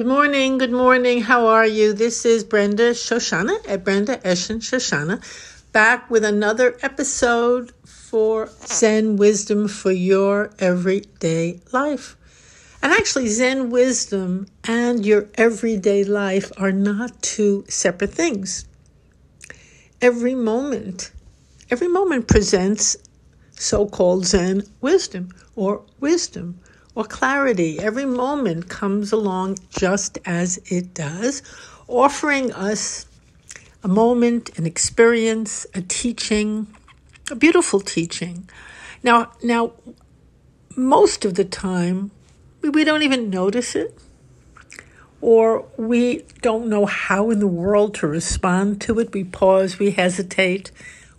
Good morning, good morning. How are you? This is Brenda Shoshanna at Brenda Eshin Shoshanna, back with another episode for Zen wisdom for your everyday life. And actually, Zen wisdom and your everyday life are not two separate things. Every moment, every moment presents so called Zen wisdom or wisdom or clarity. Every moment comes along just as it does, offering us a moment, an experience, a teaching, a beautiful teaching. Now, now, most of the time, we we don't even notice it, or we don't know how in the world to respond to it. We pause, we hesitate,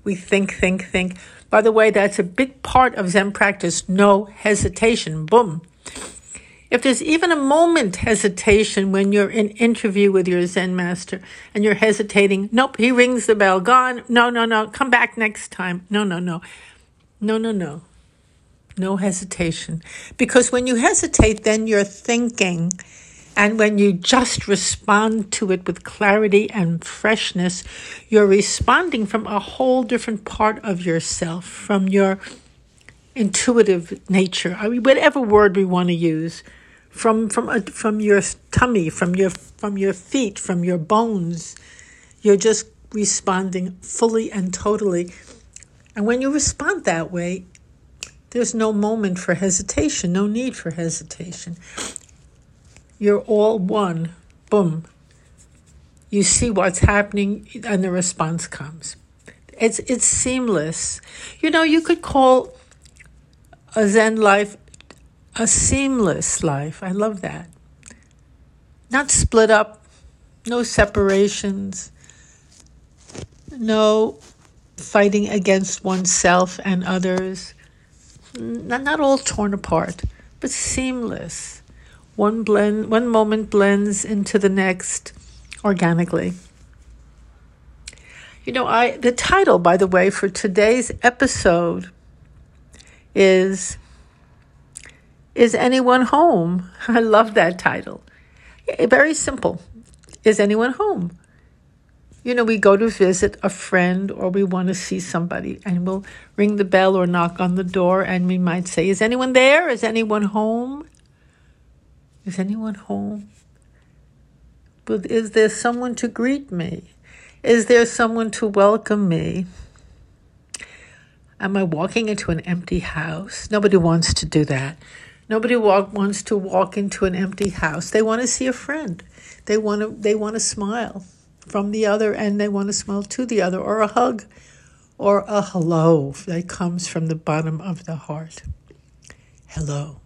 we think, think, think. By the way, that's a big part of Zen practice no hesitation. Boom. If there's even a moment hesitation when you're in interview with your Zen master and you're hesitating, nope, he rings the bell, gone. No, no, no, come back next time. No, no, no. No, no, no. No hesitation. Because when you hesitate, then you're thinking. And when you just respond to it with clarity and freshness, you're responding from a whole different part of yourself, from your intuitive nature, I mean, whatever word we want to use, from from a, from your tummy, from your from your feet, from your bones, you're just responding fully and totally. And when you respond that way, there's no moment for hesitation, no need for hesitation. You're all one. Boom. You see what's happening, and the response comes. It's it's seamless. You know, you could call a Zen life, a seamless life. I love that. Not split up, no separations, no fighting against oneself and others. Not, not all torn apart, but seamless. One blend, one moment blends into the next organically. You know, I the title, by the way, for today's episode is Is anyone home? I love that title. Very simple. Is anyone home? You know, we go to visit a friend or we want to see somebody and we'll ring the bell or knock on the door and we might say, Is anyone there? Is anyone home? Is anyone home? But is there someone to greet me? Is there someone to welcome me? Am I walking into an empty house? Nobody wants to do that. Nobody walk, wants to walk into an empty house. They want to see a friend. They want to they want to smile from the other and they want to smile to the other or a hug or a hello that comes from the bottom of the heart. Hello.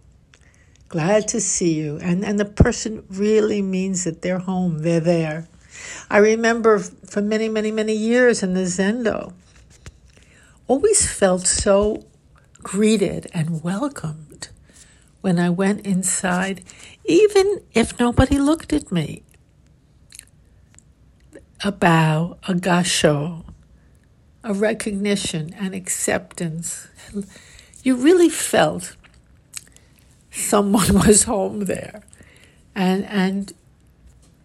Glad to see you. And and the person really means that they're home. They're there. I remember for many, many, many years in the Zendo, always felt so greeted and welcomed when I went inside, even if nobody looked at me. A bow, a gasho, a recognition, an acceptance. You really felt someone was home there. And, and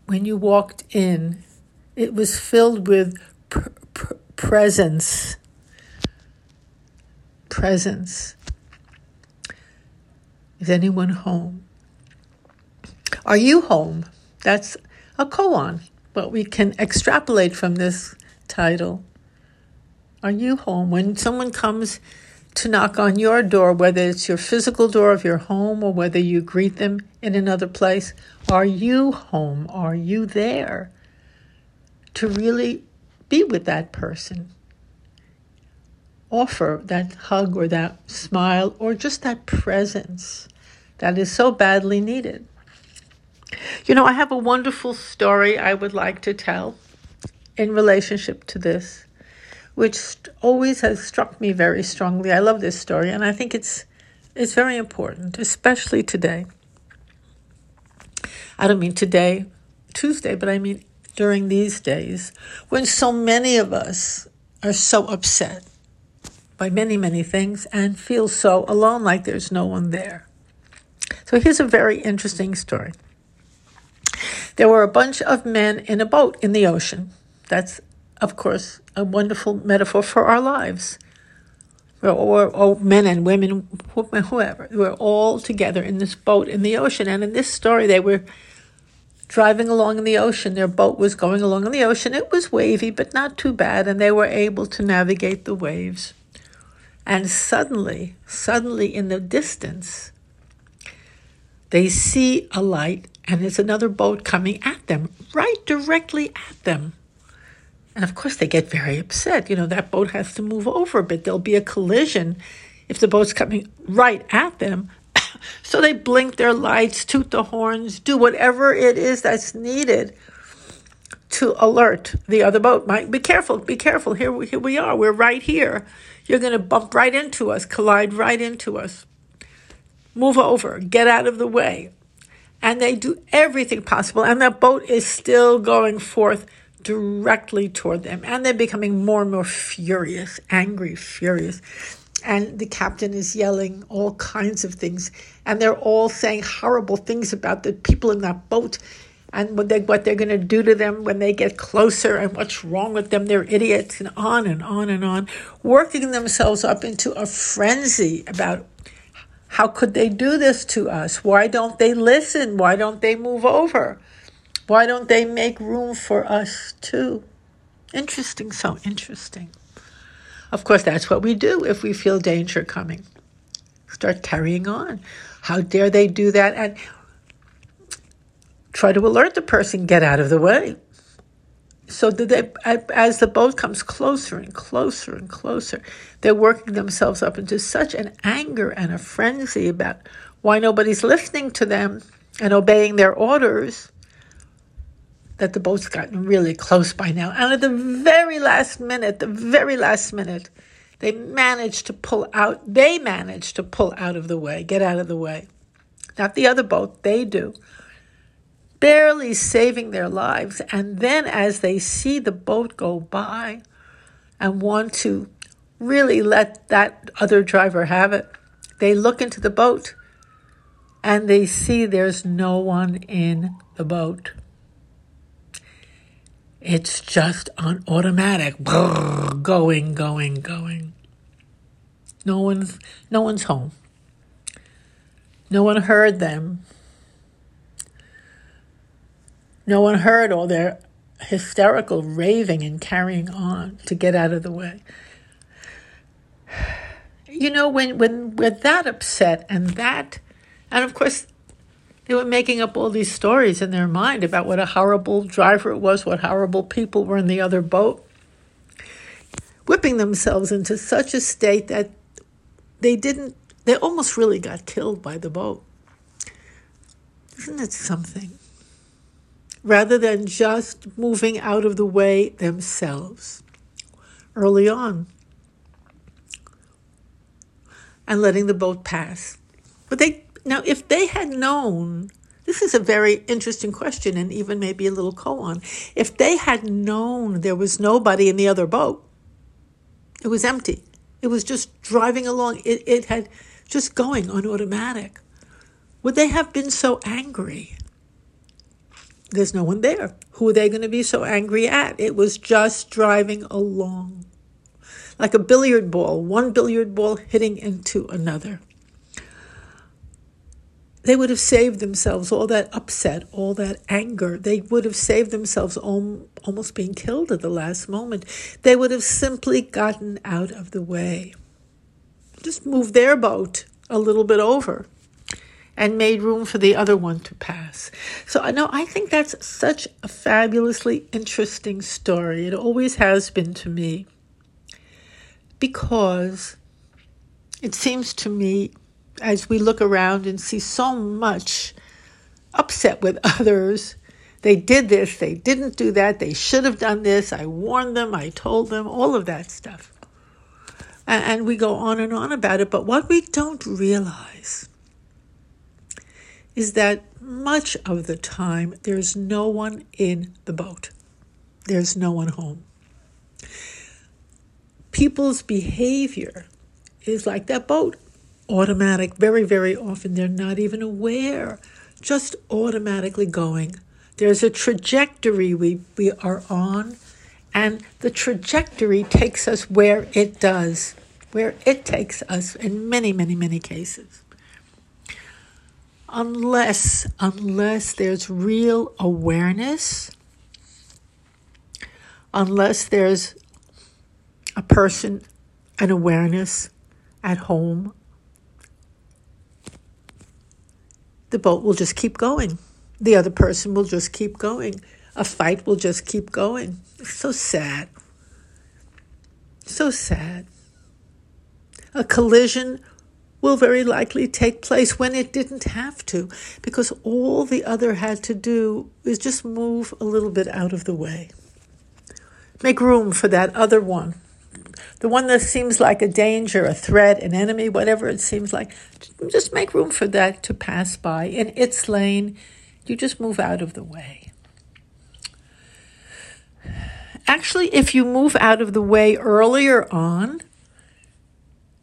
when you walked in, it was filled with pr- pr- presence presence. Is anyone home? Are you home? That's a koan, but we can extrapolate from this title. Are you home? When someone comes to knock on your door, whether it's your physical door of your home or whether you greet them in another place, are you home? Are you there to really be with that person? offer that hug or that smile or just that presence that is so badly needed. You know, I have a wonderful story I would like to tell in relationship to this, which always has struck me very strongly. I love this story, and I think it's it's very important, especially today. I don't mean today, Tuesday, but I mean during these days when so many of us are so upset by many, many things and feel so alone, like there's no one there. So here's a very interesting story. There were a bunch of men in a boat in the ocean. That's, of course, a wonderful metaphor for our lives. Or, or men and women, whoever. We're all together in this boat in the ocean. And in this story, they were driving along in the ocean. Their boat was going along in the ocean. It was wavy, but not too bad, and they were able to navigate the waves. And suddenly, suddenly in the distance, they see a light and it's another boat coming at them, right directly at them. And of course, they get very upset. You know, that boat has to move over a bit. There'll be a collision if the boat's coming right at them. so they blink their lights, toot the horns, do whatever it is that's needed to alert the other boat. Mike, Be careful, be careful. Here, here we are. We're right here. You're going to bump right into us, collide right into us. Move over, get out of the way. And they do everything possible. And that boat is still going forth directly toward them. And they're becoming more and more furious, angry, furious. And the captain is yelling all kinds of things. And they're all saying horrible things about the people in that boat and what, they, what they're going to do to them when they get closer and what's wrong with them. They're idiots and on and on and on, working themselves up into a frenzy about how could they do this to us? Why don't they listen? Why don't they move over? Why don't they make room for us too? Interesting, so interesting. Of course, that's what we do if we feel danger coming. Start carrying on. How dare they do that? And try to alert the person, get out of the way. So that they, as the boat comes closer and closer and closer, they're working themselves up into such an anger and a frenzy about why nobody's listening to them and obeying their orders that the boat's gotten really close by now. And at the very last minute, the very last minute, they managed to pull out, they managed to pull out of the way, get out of the way. Not the other boat, they do barely saving their lives. And then, as they see the boat go by and want to really let that other driver have it, they look into the boat and they see there's no one in the boat. It's just on automatic, going, going, going. No one's, no one's home. No one heard them. No one heard all their hysterical raving and carrying on to get out of the way. You know, when, when we're that upset and that, and of course, they were making up all these stories in their mind about what a horrible driver it was, what horrible people were in the other boat, whipping themselves into such a state that they didn't, they almost really got killed by the boat. Isn't it something? rather than just moving out of the way themselves early on and letting the boat pass. But they now if known this is a very interesting question and even maybe a little koan. If they had known there was nobody in the other boat, it was empty. It was just driving along. It, it had just going on automatic. Would they have been so angry? There's no one there. Who are they going to be so angry at? It was just driving along. Like a billiard ball, one billiard ball hitting into another. They would have saved themselves all that upset, all that anger. They would have saved themselves almost being killed at the last moment. They would have simply gotten out of the way. Just moved their boat a little bit over and made room for the other one to pass. So I know I think that's such a fabulously interesting story. It always has been to me. Because it seems to me as we look around and see so much upset with others, they did this, they didn't do that, they should have done this, I warned them, I told them, all of that stuff. And, we go on and on about it. But what we don't realize is that much of the time there's no one in the boat, there's no one home. People's behavior is like that boat automatic. Very, very often they're not even aware, just automatically going. There's a trajectory we, we are on, and the trajectory takes us where it does, where it takes us in many, many, many cases. Unless, unless there's real awareness, unless there's a person, an awareness at home, the boat will just keep going. The other person will just keep going. A fight will just keep going. It's so sad. So sad. A collision will very likely take place when it didn't have to, because all the other had to do is just move a little bit out of the way. Make room for that other one. The one that seems like a danger, a threat, an enemy, whatever it seems like, just make room for that to pass by. In its lane, you just move out of the way. Actually, if you move out of the way earlier on,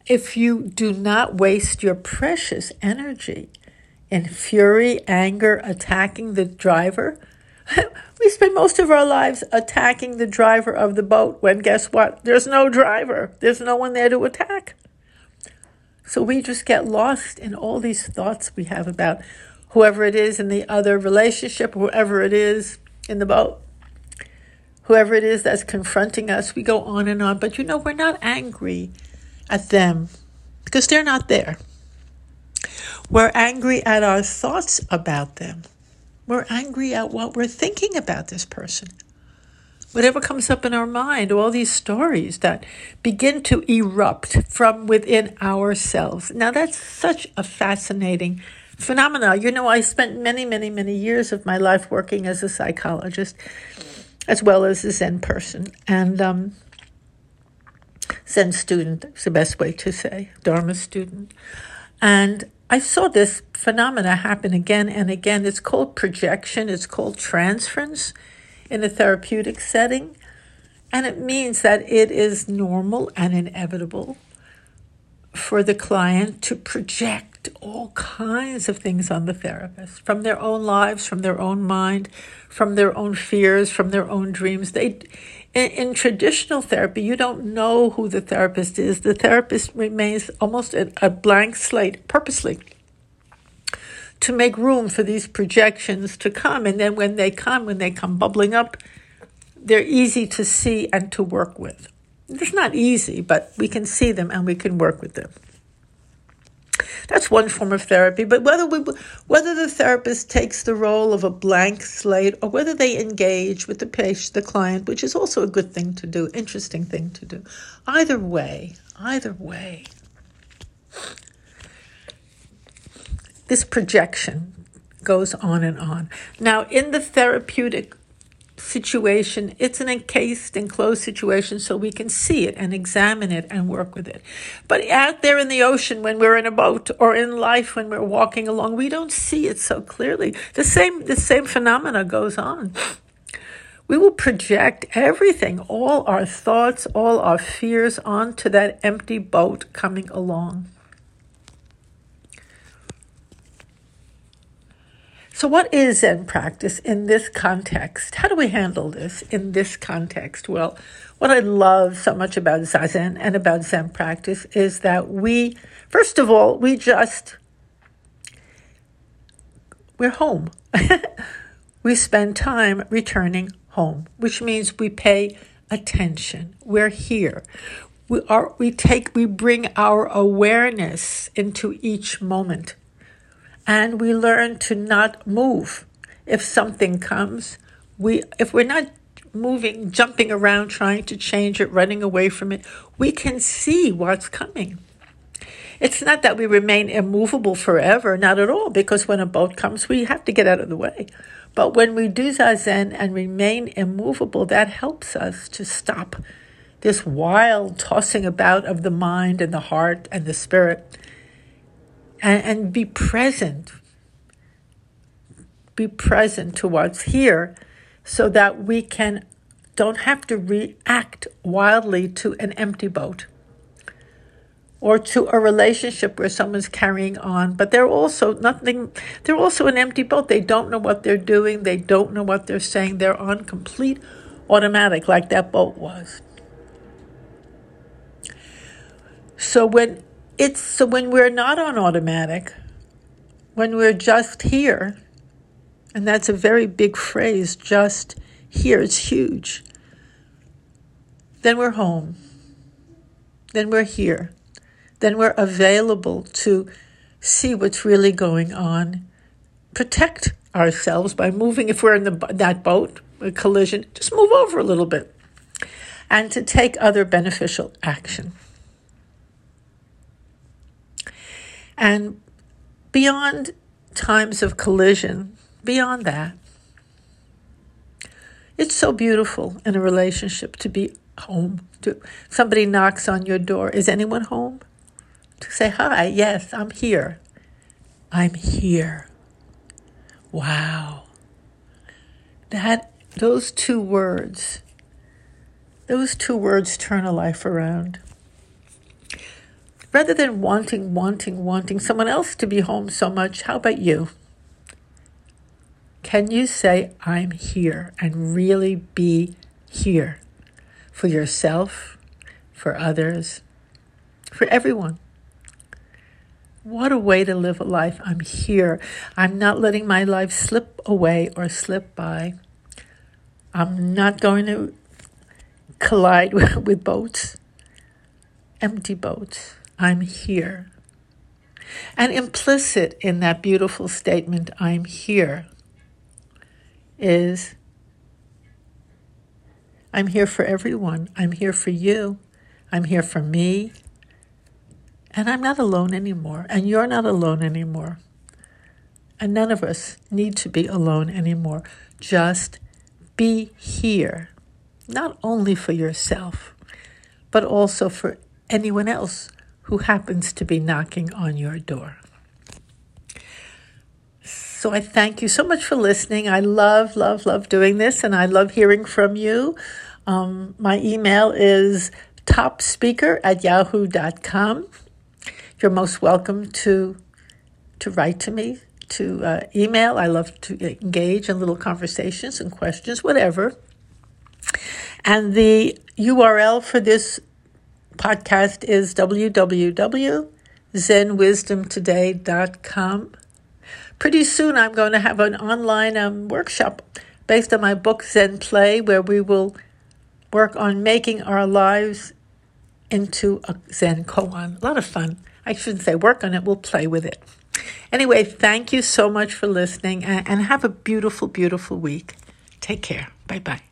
if you do not waste your precious energy in fury, anger, attacking the driver, we spend most of our lives attacking the driver of the boat when guess what? There's no driver, there's no one there to attack. So we just get lost in all these thoughts we have about whoever it is in the other relationship, whoever it is in the boat, whoever it is that's confronting us. We go on and on. But you know, we're not angry at them because they're not there. We're angry at our thoughts about them. We're angry at what we're thinking about this person. Whatever comes up in our mind, all these stories that begin to erupt from within ourselves. Now, that's such a fascinating phenomenon. You know, I spent many, many, many years of my life working as a psychologist as well as a Zen person. And um, Zen student is the best way to say, Dharma student. And I saw this phenomena happen again and again. It's called projection, it's called transference in a therapeutic setting. And it means that it is normal and inevitable for the client to project all kinds of things on the therapist from their own lives, from their own mind, from their own fears, from their own dreams. They in, in, traditional therapy, you don't know who the therapist is. The therapist remains almost a, a blank slate purposely to make room for these projections to come. And then when they come, when they come bubbling up, they're easy to see and to work with. It's not easy, but we can see them and we can work with them. That's one form of therapy. But whether we, whether the therapist takes the role of a blank slate or whether they engage with the patient, the client, which is also a good thing to do, interesting thing to do. Either way, either way, this projection goes on and on. Now, in the therapeutic situation, it's an encased, enclosed situation, so we can see it and examine it and work with it. But out there in the ocean, when we're in a boat, or in life when we're walking along, we don't see it so clearly. The same, the same phenomena goes on. We will project everything, all our thoughts, all our fears onto that empty boat coming along. So, what is Zen practice in this context? How do we handle this in this context? Well, what I love so much about Zazen and about Zen practice is that we, first of all, we just, we're home. we spend time returning home, which means we pay attention. We're here. We are, we take, we bring our awareness into each moment and we learn to not move. If something comes, we if we're not moving, jumping around, trying to change it, running away from it, we can see what's coming. It's not that we remain immovable forever, not at all, because when a boat comes, we have to get out of the way. But when we do zazen and remain immovable, that helps us to stop this wild tossing about of the mind and the heart and the spirit and, and be present. Be present to what's here so that we can don't have to react wildly to an empty boat. or to a relationship where someone's carrying on, but they're also nothing, they're also an empty boat. They don't know what they're doing, they don't know what they're saying, they're on complete automatic, like that boat was. So when it's so when we're not on automatic, when we're just here, and that's a very big phrase, just here, it's huge, then we're home. Then we're here then we're available to see what's really going on, protect ourselves by moving. If we're in the, that boat, a collision, just move over a little bit, and to take other beneficial action. And beyond times of collision, beyond that, it's so beautiful in a relationship to be home. To somebody knocks on your door. Is anyone home? to say, Hi, yes, I'm here. I'm here. Wow. That, those two words, those two words turn a life around. Rather than wanting, wanting, wanting someone else to be home so much, how about you? Can you say, I'm here, and really be here for yourself, for others, for everyone? What a way to live a life. I'm here. I'm not letting my life slip away or slip by. I'm not going to collide with boats, empty boats. I'm here. And implicit in that beautiful statement, I'm here, is I'm here for everyone. I'm here for you. I'm here for me. And I'm not alone anymore, and you're not alone anymore. And none of us need to be alone anymore. Just be here, not only for yourself, but also for anyone else who happens to be knocking on your door. So I thank you so much for listening. I love, love, love doing this, and I love hearing from you. Um, my email is topspeaker at yahoo.com you're most welcome to to write to me, to uh, email. I love to engage in little conversations and questions, whatever. And the URL for this podcast is www.zenwisdomtoday.com. Pretty soon, I'm going to have an online um, workshop based on my book Zen Play, where we will work on making our lives into a Zen koan. A lot of fun. I shouldn't say work on it, we'll play with it. Anyway, thank you so much for listening and have a beautiful, beautiful week. Take care. Bye bye.